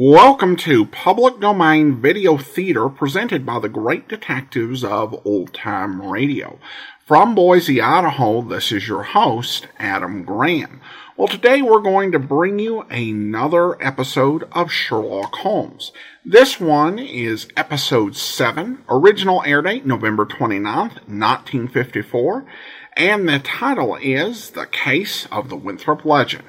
Welcome to Public Domain Video Theater presented by the great detectives of Old Time Radio. From Boise, Idaho, this is your host, Adam Graham. Well, today we're going to bring you another episode of Sherlock Holmes. This one is episode 7, original air date November 29th, 1954, and the title is The Case of the Winthrop Legend.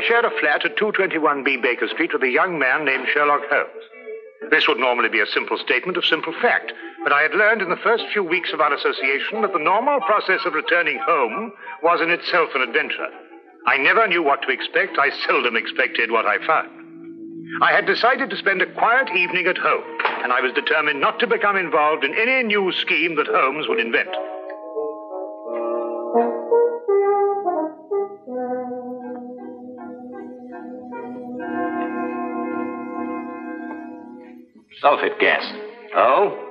I shared a flat at 221B Baker Street with a young man named Sherlock Holmes. This would normally be a simple statement of simple fact, but I had learned in the first few weeks of our association that the normal process of returning home was in itself an adventure. I never knew what to expect. I seldom expected what I found. I had decided to spend a quiet evening at home, and I was determined not to become involved in any new scheme that Holmes would invent. Sulfate gas. Oh?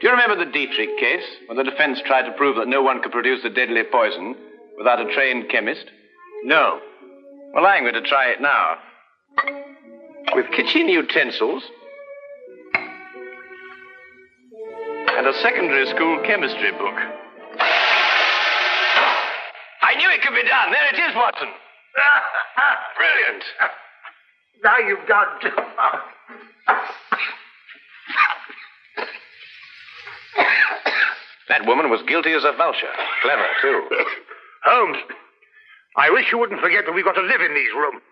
Do you remember the Dietrich case, when the defense tried to prove that no one could produce a deadly poison without a trained chemist? No. Well, I'm going to try it now. With kitchen utensils and a secondary school chemistry book. I knew it could be done. There it is, Watson. Brilliant. Now you've got to. That woman was guilty as a vulture. Clever, too. Holmes, I wish you wouldn't forget that we've got to live in these rooms.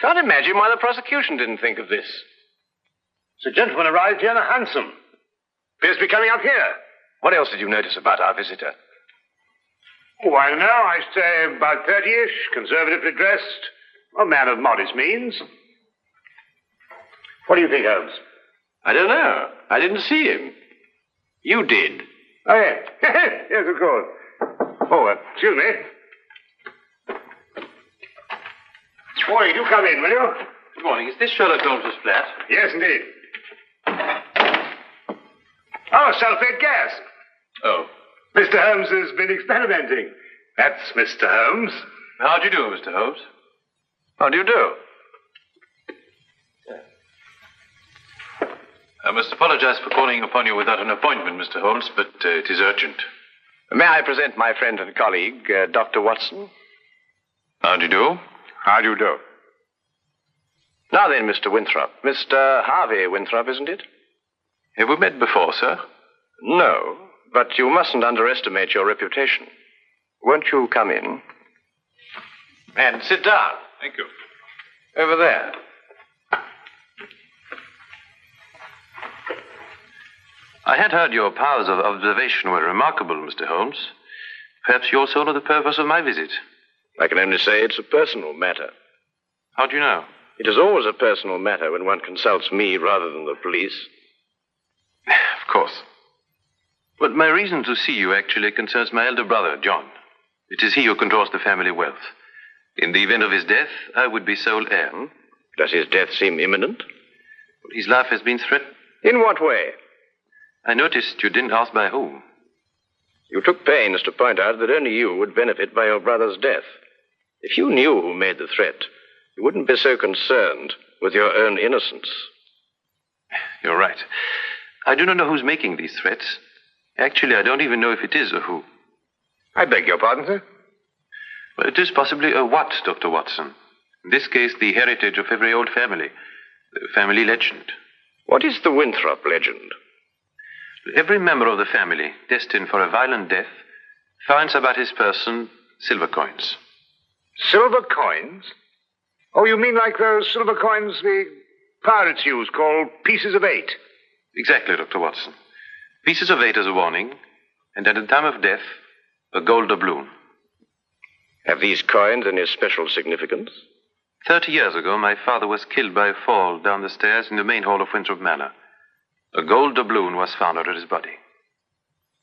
Can't imagine why the prosecution didn't think of this. The gentleman arrived here in a hansom. Appears to be coming up here. What else did you notice about our visitor? Why, now I say about 30 ish, conservatively dressed, a man of modest means. What do you think, Holmes? I don't know. I didn't see him. You did. Oh, yes. yes, of course. Oh, uh, excuse me. Boy, do come in, will you? Good morning. Is this Sherlock Holmes' flat? Yes, indeed. Oh, sulfate gas. Oh. Mr. Holmes has been experimenting. That's Mr. Holmes. How do you do, Mr. Holmes? How do you do? I must apologize for calling upon you without an appointment, Mr. Holmes, but uh, it is urgent. May I present my friend and colleague, uh, Dr. Watson? How do you do? How do you do? Now then, Mr. Winthrop. Mr. Harvey Winthrop, isn't it? Have we met before, sir? No, but you mustn't underestimate your reputation. Won't you come in? And sit down. Thank you. Over there. I had heard your powers of observation were remarkable, Mr. Holmes. Perhaps you also know the purpose of my visit. I can only say it's a personal matter. How do you know? It is always a personal matter when one consults me rather than the police. Of course. But my reason to see you actually concerns my elder brother, John. It is he who controls the family wealth. In the event of his death, I would be sole heir. Hmm? Does his death seem imminent? His life has been threatened. In what way? I noticed you didn't ask by whom. You took pains to point out that only you would benefit by your brother's death. If you knew who made the threat, you wouldn't be so concerned. with your own innocence. You're right. I do not know who's making these threats. Actually, I don't even know if it is a who. I beg your pardon, sir? Well, it is possibly a what, Dr. Watson. In this case, the heritage of every old family. The family legend. What is the Winthrop legend? Every member of the family, destined for a violent death, finds about his person silver coins. Silver coins? Oh, you mean like those silver coins the pirates use called pieces of eight? Exactly, Dr. Watson. Pieces of eight as a warning, and at the time of death, a gold doubloon. Have these coins any special significance? Thirty years ago, my father was killed by a fall down the stairs in the main hall of Winthrop Manor. A gold doubloon was found under his body.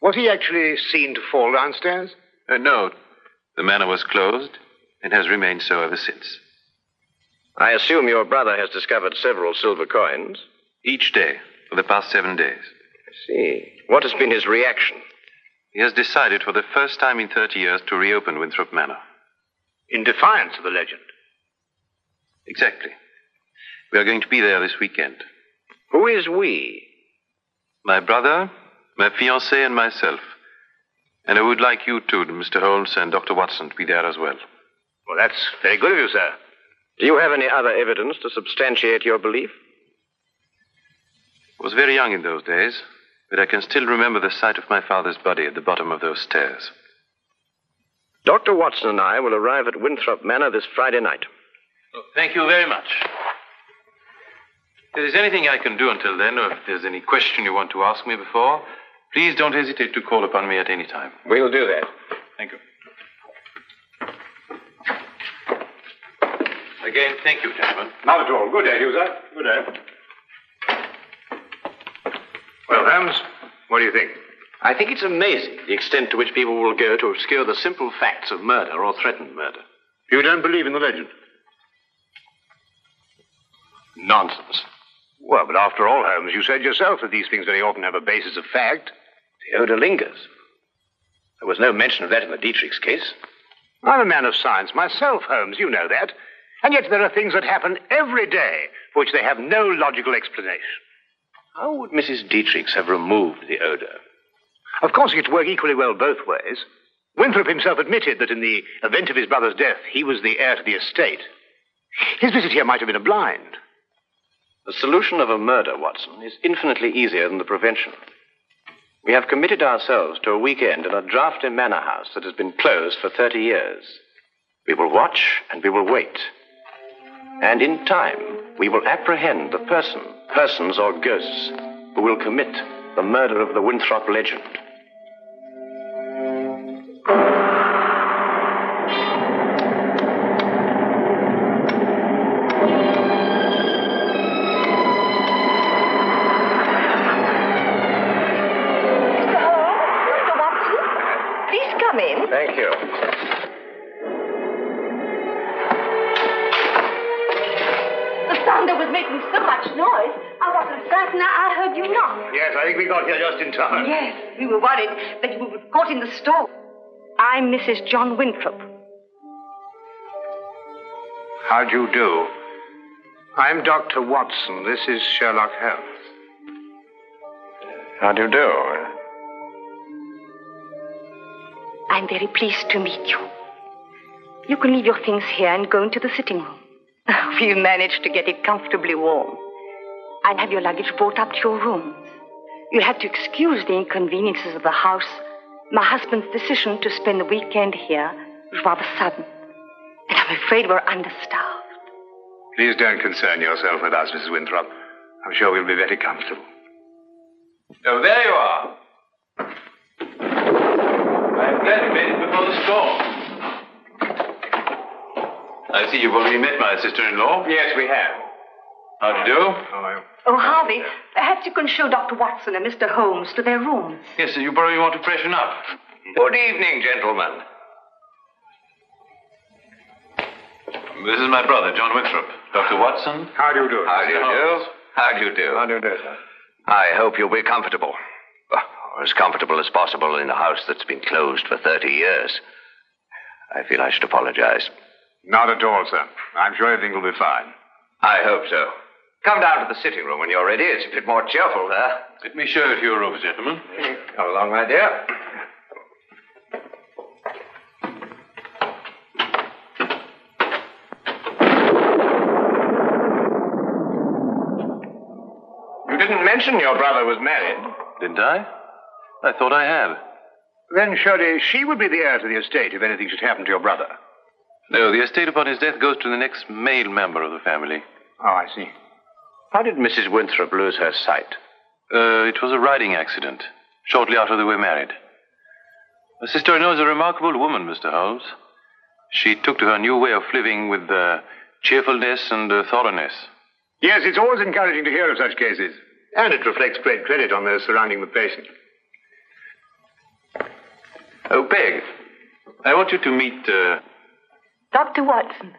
Was he actually seen to fall downstairs? Uh, no, the manor was closed and has remained so ever since. I assume your brother has discovered several silver coins. Each day for the past seven days. I see. What has been his reaction? He has decided for the first time in 30 years to reopen Winthrop Manor. In defiance of the legend. Exactly. We are going to be there this weekend. Who is we? My brother, my fiancée, and myself. And I would like you too, Mr. Holmes and Dr. Watson, to be there as well. Well, that's very good of you, sir. Do you have any other evidence to substantiate your belief? I was very young in those days, but I can still remember the sight of my father's body at the bottom of those stairs. Dr. Watson and I will arrive at Winthrop Manor this Friday night. Oh, thank you very much. If there is anything I can do until then, or if there's any question you want to ask me before, please don't hesitate to call upon me at any time. We'll do that. Thank you. Again, thank you, gentlemen. Not at all. Good day, you, sir. Good day. Well, Holmes, what do you think? I think it's amazing the extent to which people will go to obscure the simple facts of murder or threatened murder. You don't believe in the legend? Nonsense. Well, but after all, Holmes, you said yourself that these things very often have a basis of fact. The odor lingers. There was no mention of that in the Dietrich's case. I'm a man of science myself, Holmes. You know that. And yet there are things that happen every day for which they have no logical explanation. How would Mrs. Dietrichs have removed the odor? Of course, it could work equally well both ways. Winthrop himself admitted that in the event of his brother's death, he was the heir to the estate. His visit here might have been a blind. The solution of a murder, Watson, is infinitely easier than the prevention. We have committed ourselves to a weekend in a drafty manor house that has been closed for 30 years. We will watch and we will wait. And in time, we will apprehend the person, persons or ghosts, who will commit the murder of the Winthrop legend. Think we got here just in time. Yes, we were worried that you were caught in the storm. I'm Mrs. John Winthrop. How do you do? I'm Dr. Watson. This is Sherlock Holmes. How do you do? I'm very pleased to meet you. You can leave your things here and go into the sitting room. We've managed to get it comfortably warm. I'll have your luggage brought up to your rooms. You'll have to excuse the inconveniences of the house. My husband's decision to spend the weekend here was rather sudden. And I'm afraid we're understaffed. Please don't concern yourself with us, Mrs. Winthrop. I'm sure we'll be very comfortable. Oh, there you are. I'm glad you made it before the storm. I see you've already met my sister-in-law. Yes, we have. How do you do? Oh, Oh, Harvey, perhaps you can show Dr. Watson and Mr. Holmes to their rooms. Yes, sir, you probably want to freshen up. Good evening, gentlemen. This is my brother, John Winthrop. Dr. Watson. how do you do? How do you do? How do you do? How do you do, sir? I hope you'll be comfortable. Or as comfortable as possible in a house that's been closed for 30 years. I feel I should apologize. Not at all, sir. I'm sure everything will be fine. I hope so. Come down to the sitting room when you're ready. It's a bit more cheerful there. Let me show you to your rooms, gentlemen. Mm. Come along, my dear. You didn't mention your brother was married. Didn't I? I thought I had. Then surely she would be the heir to the estate if anything should happen to your brother. No, the estate upon his death goes to the next male member of the family. Oh, I see. How did Mrs. Winthrop lose her sight? Uh, it was a riding accident, shortly after they were married. My sister-in-law is a remarkable woman, Mr. Holmes. She took to her new way of living with uh, cheerfulness and uh, thoroughness. Yes, it's always encouraging to hear of such cases. And it reflects great credit on those surrounding the patient. Oh, Peg, I want you to meet. Uh... Dr. Watson.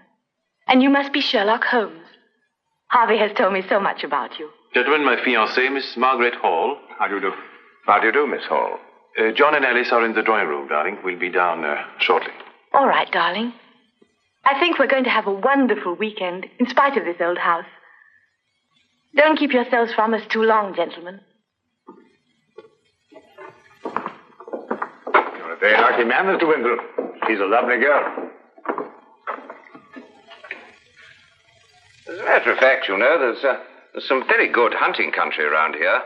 And you must be Sherlock Holmes. Harvey has told me so much about you. Gentlemen, my fiancée, Miss Margaret Hall. How do you do? How do you do, Miss Hall? Uh, John and Alice are in the drawing room, darling. We'll be down uh, shortly. All right, darling. I think we're going to have a wonderful weekend, in spite of this old house. Don't keep yourselves from us too long, gentlemen. You're a very lucky man, Mr. Winthrop. She's a lovely girl. As a matter of fact, you know, there's, uh, there's some very good hunting country around here.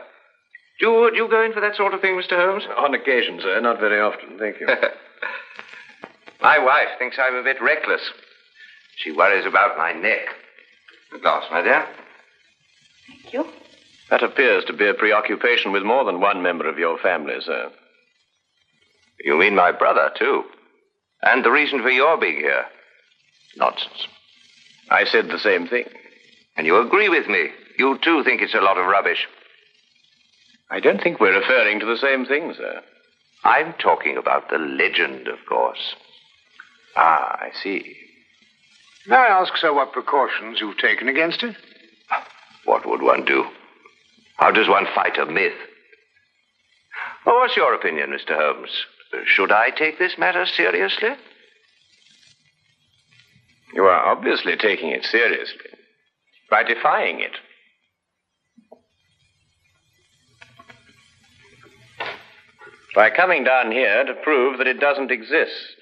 Do you, do you go in for that sort of thing, Mr. Holmes? On occasion, sir. Not very often. Thank you. My wife thinks I'm a bit reckless. She worries about my neck. A glass, my dear. Thank you. that appears to be a preoccupation with more than one member of your family, sir. You mean my brother, too? And the reason for your being here? Nonsense. I said the same thing. And you agree with me. You, too, think it's a lot of rubbish. I don't think we're referring to the same thing, sir. I'm talking about the legend, of course. Ah, I see. May I ask, sir, what precautions you've taken against it? What would one do? How does one fight a myth? Well, what's your opinion, Mr. Holmes? Should I take this matter seriously? You are obviously taking it seriously by defying it. By coming down here to prove that it doesn't exist.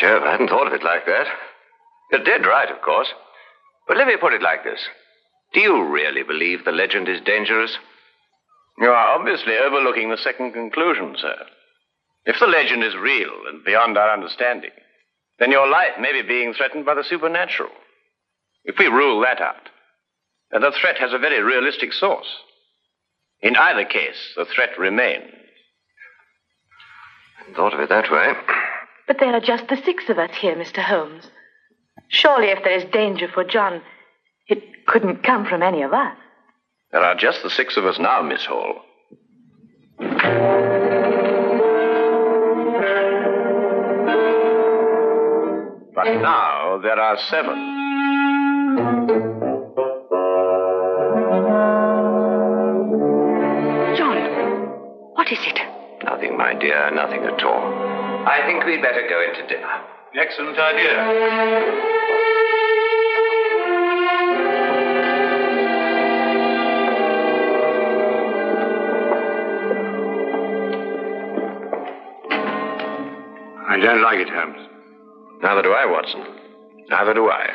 Jove, I hadn't thought of it like that. You're dead right, of course. But let me put it like this. Do you really believe the legend is dangerous? You are obviously overlooking the second conclusion, sir. If the legend is real and beyond our understanding, then your life may be being threatened by the supernatural. If we rule that out, then the threat has a very realistic source. In either case, the threat remains. Thought of it that way. But there are just the six of us here, Mr. Holmes. Surely, if there is danger for John, couldn't come from any of us. There are just the six of us now, Miss Hall. But now there are seven. John, what is it? Nothing, my dear, nothing at all. I think we'd better go into dinner. Excellent idea. Don't like it, Holmes. Neither do I, Watson. Neither do I.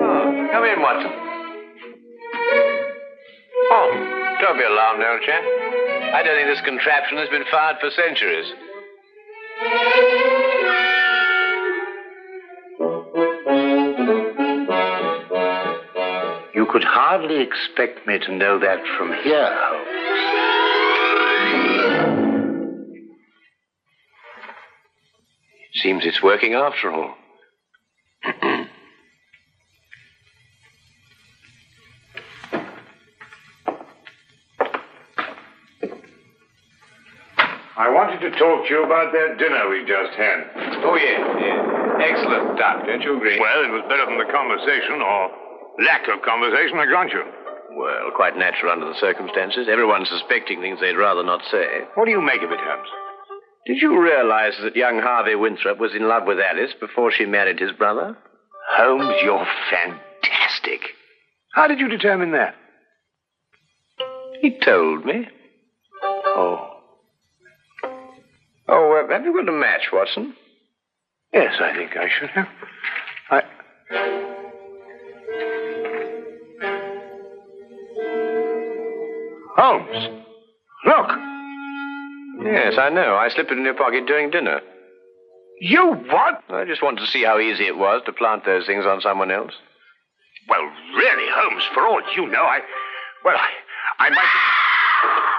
Oh, come in, Watson. Oh, don't be alarmed, old chap. I don't think this contraption has been fired for centuries. Hardly expect me to know that from here, Holmes. Seems it's working after all. I wanted to talk to you about that dinner we just had. Oh, yes, yes. Excellent, Doc. Don't you agree? Well, it was better than the conversation, or lack of conversation, I grant you. Well, quite natural under the circumstances. Everyone's suspecting things they'd rather not say. What do you make of it, Holmes? Did you realize that young Harvey Winthrop was in love with Alice before she married his brother? Holmes, you're fantastic. How did you determine that? He told me. Oh. Oh, uh, have you got a match, Watson? Yes, I think I should have. Holmes, look. Yes, I know. I slipped it in your pocket during dinner. You what? I just wanted to see how easy it was to plant those things on someone else. Well, really, Holmes, for all you know, I. Well, I. I might.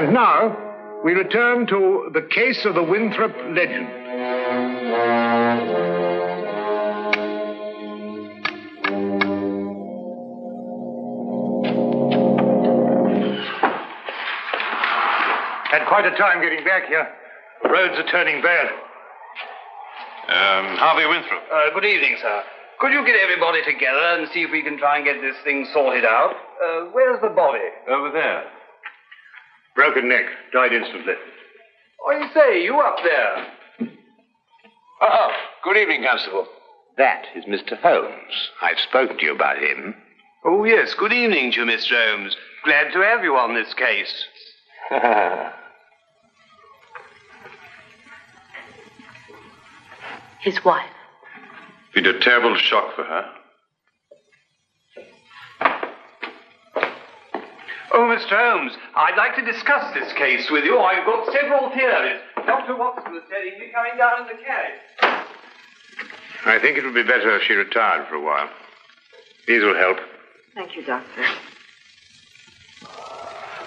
And now, we return to the case of the Winthrop legend. Had quite a time getting back here. Roads are turning bad. Um, Harvey Winthrop. Uh, good evening, sir. Could you get everybody together and see if we can try and get this thing sorted out? Uh, where's the body? Over there. Broken neck. Died instantly. I say, you up there? Oh, good evening, Constable. That is Mr. Holmes. I've spoken to you about him. Oh, yes. Good evening to you, Mr. Holmes. Glad to have you on this case. His wife. Been a terrible shock for her. Oh, Mr. Holmes, I'd like to discuss this case with you. I've got several theories. Dr. Watson was telling me coming down in the carriage. I think it would be better if she retired for a while. These will help. Thank you, Doctor.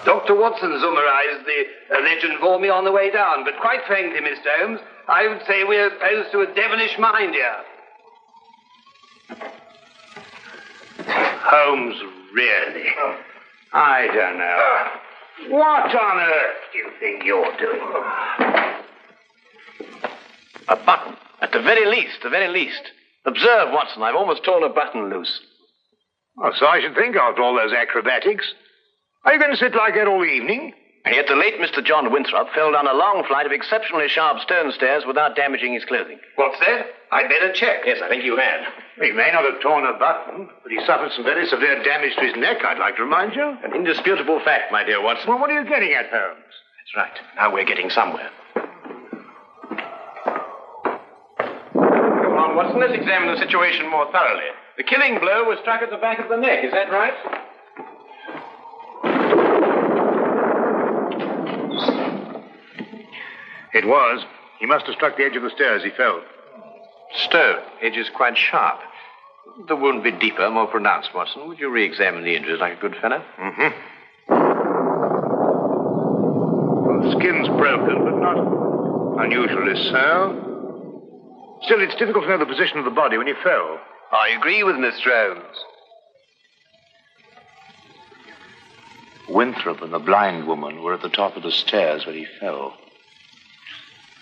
Dr. Watson summarized the legend for me on the way down, but quite frankly, Mr. Holmes, I would say we're opposed to a devilish mind here. Holmes, really? Oh. I don't know. What on earth do you think you're doing? A button. At the very least, the very least. Observe, Watson, I've almost torn a button loose. Oh, so I should think after all those acrobatics. Are you going to sit like that all evening? And yet the late Mr. John Winthrop fell down a long flight of exceptionally sharp stone stairs without damaging his clothing. What's that? I'd better check. Yes, I think you had. He may not have torn a button, but he suffered some very severe damage to his neck, I'd like to remind you. An indisputable fact, my dear Watson. Well, what are you getting at, Holmes? That's right. Now we're getting somewhere. Come on, Watson, let's examine the situation more thoroughly. The killing blow was struck at the back of the neck, is that right? It was. He must have struck the edge of the stairs. He fell. Stone. Edge is quite sharp. The wound be deeper, more pronounced, Watson. Would you re-examine the injuries like a good fellow? Mm-hmm. Well, the skin's broken, but not unusually so. Still, it's difficult to know the position of the body when he fell. I agree with Miss Jones. Winthrop and the blind woman were at the top of the stairs when he fell.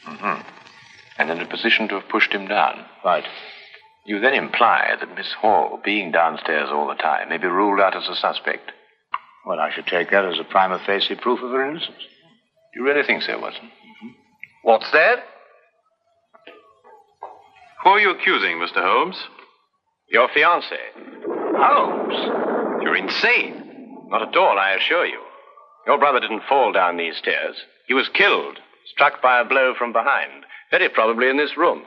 Mm-hmm. And in a position to have pushed him down. Right. You then imply that Miss Hall, being downstairs all the time, may be ruled out as a suspect. Well, I should take that as a prima facie proof of her innocence. Do you really think so, Watson? What's that? Who are you accusing, Mr. Holmes? Your fiancée. Holmes! You're insane. Not at all, I assure you. Your brother didn't fall down these stairs. He was killed, struck by a blow from behind, very probably in this room.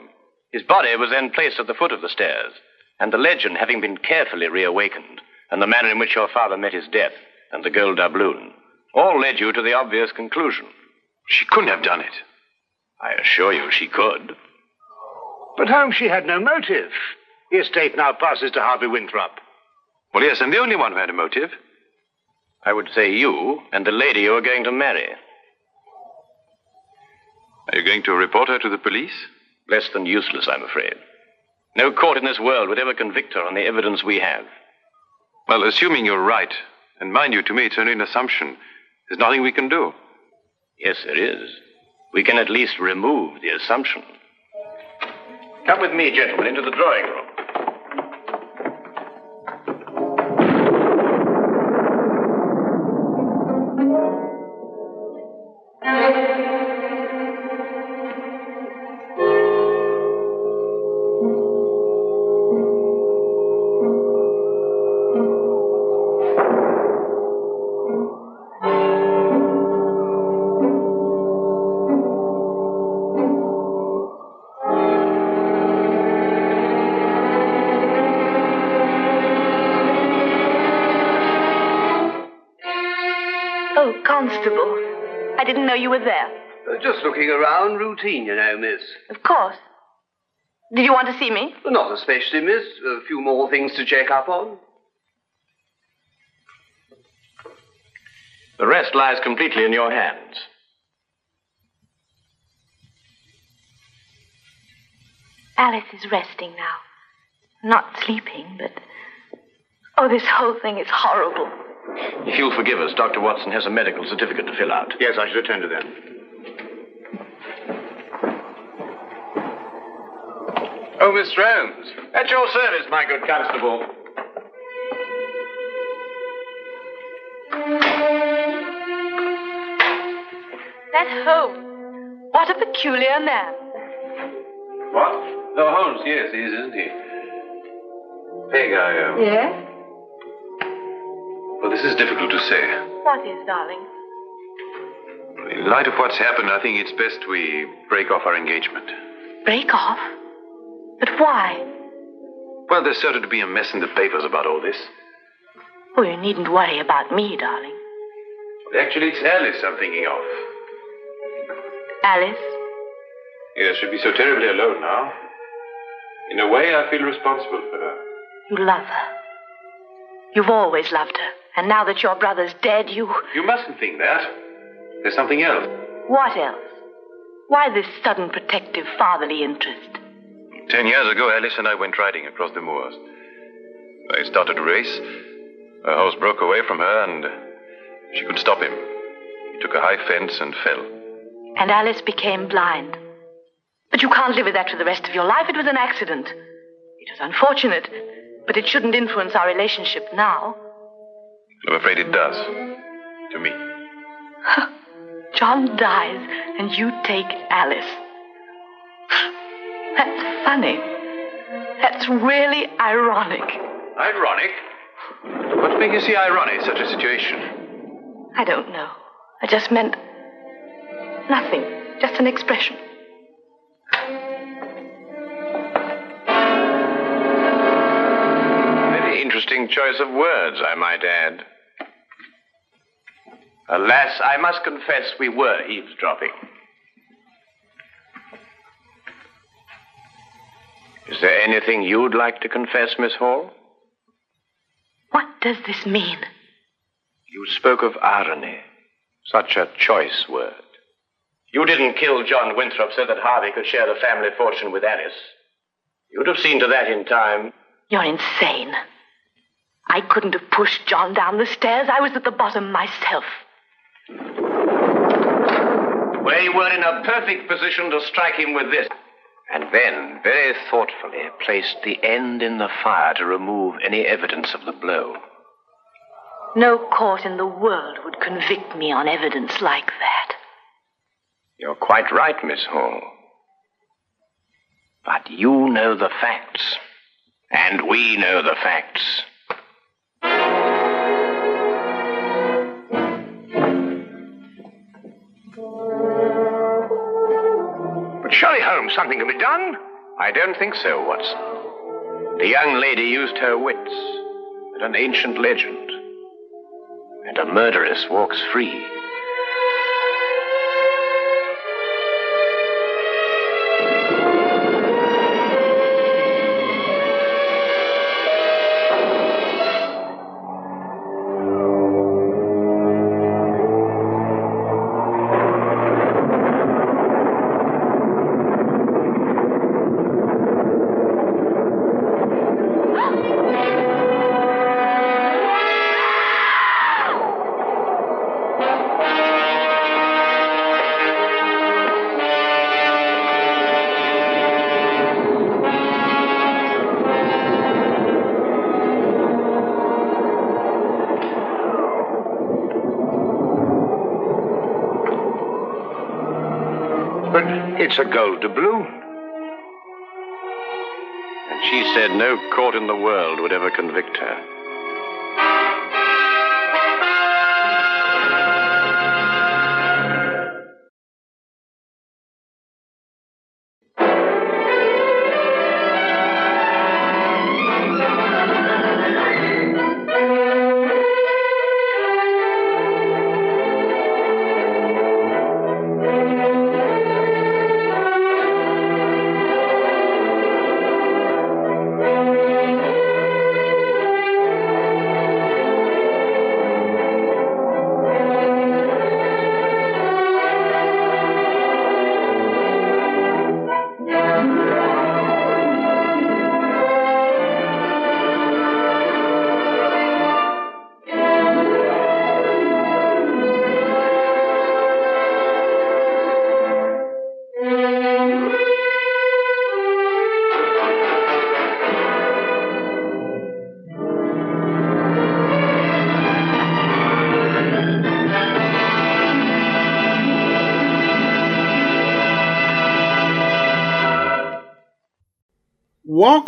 His body was then placed at the foot of the stairs, and the legend having been carefully reawakened, and the manner in which your father met his death, and the gold doubloon, all led you to the obvious conclusion. She couldn't have done it. I assure you she could. But Holmes, she had no motive. The estate now passes to Harvey Winthrop. Well, yes, I'm the only one who had a motive. I would say you and the lady you are going to marry. Are you going to report her to the police? Less than useless, I'm afraid. No court in this world would ever convict her on the evidence we have. Well, assuming you're right, and mind you, to me it's only an assumption, there's nothing we can do. Yes, there is. We can at least remove the assumption. Come with me, gentlemen, into the drawing room. Looking around, routine, you know, miss. Of course. Did you want to see me? Not especially, miss. A few more things to check up on. The rest lies completely in your hands. Alice is resting now. Not sleeping, but. Oh, this whole thing is horrible. If you'll forgive us, Dr. Watson has a medical certificate to fill out. Yes, I should attend to them. Oh, Miss Holmes. At your service, my good constable. That Holmes. What a peculiar man. What? Oh, Holmes, yes, he is, isn't he? Peg, I, uh, Yes? well, this is difficult to say. What is, darling? In light of what's happened, I think it's best we break off our engagement. Break off? But why? Well, there's certain to be a mess in the papers about all this. Oh, you needn't worry about me, darling. Actually, it's Alice I'm thinking of. Alice? Yes, she'll be so terribly alone now. In a way, I feel responsible for her. You love her. You've always loved her. And now that your brother's dead, you. You mustn't think that. There's something else. What else? Why this sudden protective fatherly interest? Ten years ago, Alice and I went riding across the moors. I started a race. Her horse broke away from her, and she could stop him. He took a high fence and fell. And Alice became blind. But you can't live with that for the rest of your life. It was an accident. It was unfortunate, but it shouldn't influence our relationship now. I'm afraid it does. To me. John dies, and you take Alice. That's funny. That's really ironic. Ironic? What makes you see ironic in such a situation? I don't know. I just meant nothing. Just an expression. Very interesting choice of words, I might add. Alas, I must confess we were eavesdropping. Is there anything you'd like to confess, Miss Hall? What does this mean? You spoke of irony. Such a choice word. You didn't kill John Winthrop so that Harvey could share the family fortune with Alice. You'd have seen to that in time. You're insane. I couldn't have pushed John down the stairs. I was at the bottom myself. Where you were in a perfect position to strike him with this. And then, very thoughtfully, placed the end in the fire to remove any evidence of the blow. No court in the world would convict me on evidence like that. You're quite right, Miss Hall. But you know the facts. And we know the facts. But surely, Holmes, something can be done. I don't think so, Watson. The young lady used her wits, but an ancient legend. And a murderess walks free. It's a gold doubloon. And she said no court in the world would ever convict her.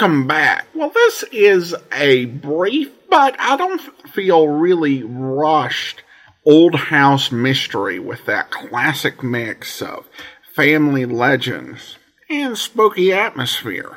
Welcome back. Well, this is a brief, but I don't feel really rushed old house mystery with that classic mix of family legends and spooky atmosphere.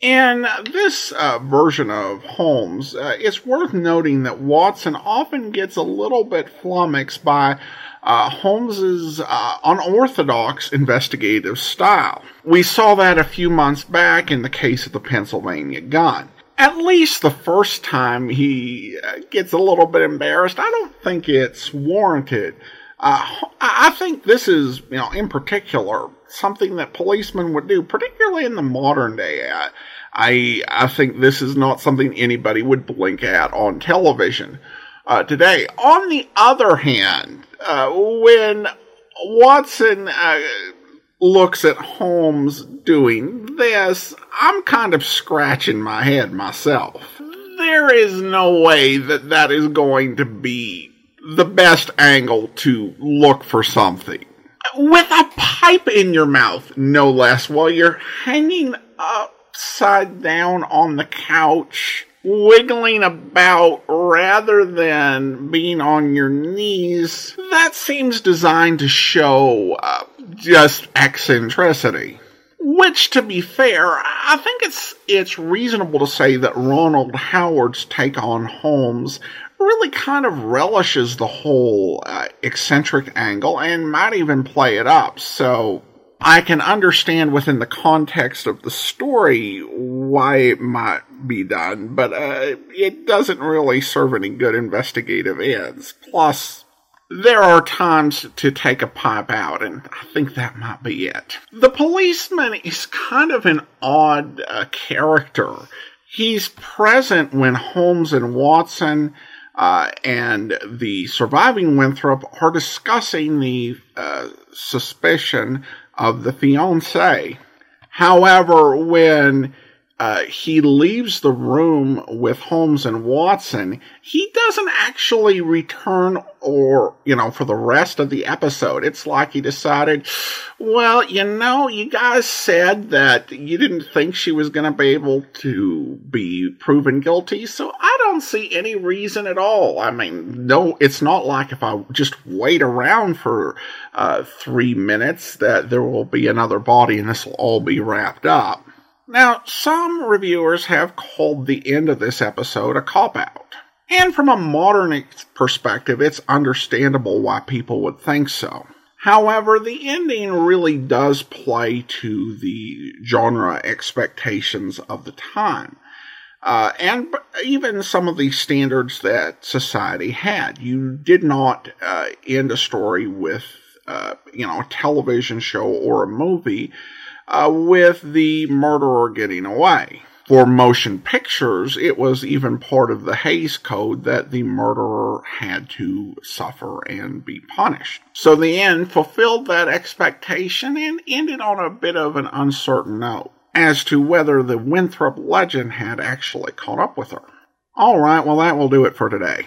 In this uh, version of Holmes, uh, it's worth noting that Watson often gets a little bit flummoxed by uh, Holmes's uh, unorthodox investigative style. We saw that a few months back in the case of the Pennsylvania gun. At least the first time he uh, gets a little bit embarrassed, I don't think it's warranted. Uh, I think this is, you know, in particular, something that policemen would do, particularly in the modern day. I I think this is not something anybody would blink at on television uh, today. On the other hand, uh, when Watson uh, looks at Holmes doing this, I'm kind of scratching my head myself. There is no way that that is going to be the best angle to look for something. With a pipe in your mouth, no less, while you're hanging upside down on the couch, wiggling about rather than being on your knees, that seems designed to show uh, just eccentricity. Which, to be fair, I think it's it's reasonable to say that Ronald Howard's take on Holmes really kind of relishes the whole uh, eccentric angle and might even play it up. So I can understand within the context of the story why it might be done, but uh, it doesn't really serve any good investigative ends. Plus, there are times to take a pipe out, and I think that might be it. The policeman is kind of an odd uh, character. He's present when Holmes and Watson uh, and the surviving Winthrop are discussing the uh, suspicion of the fiance. However, when uh, he leaves the room with Holmes and Watson, he doesn't actually return or, you know, for the rest of the episode. It's like he decided, well, you know, you guys said that you didn't think she was going to be able to be proven guilty, so I don't see any reason at all. I mean, no, it's not like if I just wait around for uh, three minutes that there will be another body and this will all be wrapped up. Now, some reviewers have called the end of this episode a cop out. And from a modern perspective, it's understandable why people would think so. However, the ending really does play to the genre expectations of the time. Uh, and even some of the standards that society had. You did not uh, end a story with, uh, you know, a television show or a movie uh, with the murderer getting away. For motion pictures, it was even part of the Hays Code that the murderer had to suffer and be punished. So the end fulfilled that expectation and ended on a bit of an uncertain note as to whether the Winthrop legend had actually caught up with her. All right, well, that will do it for today.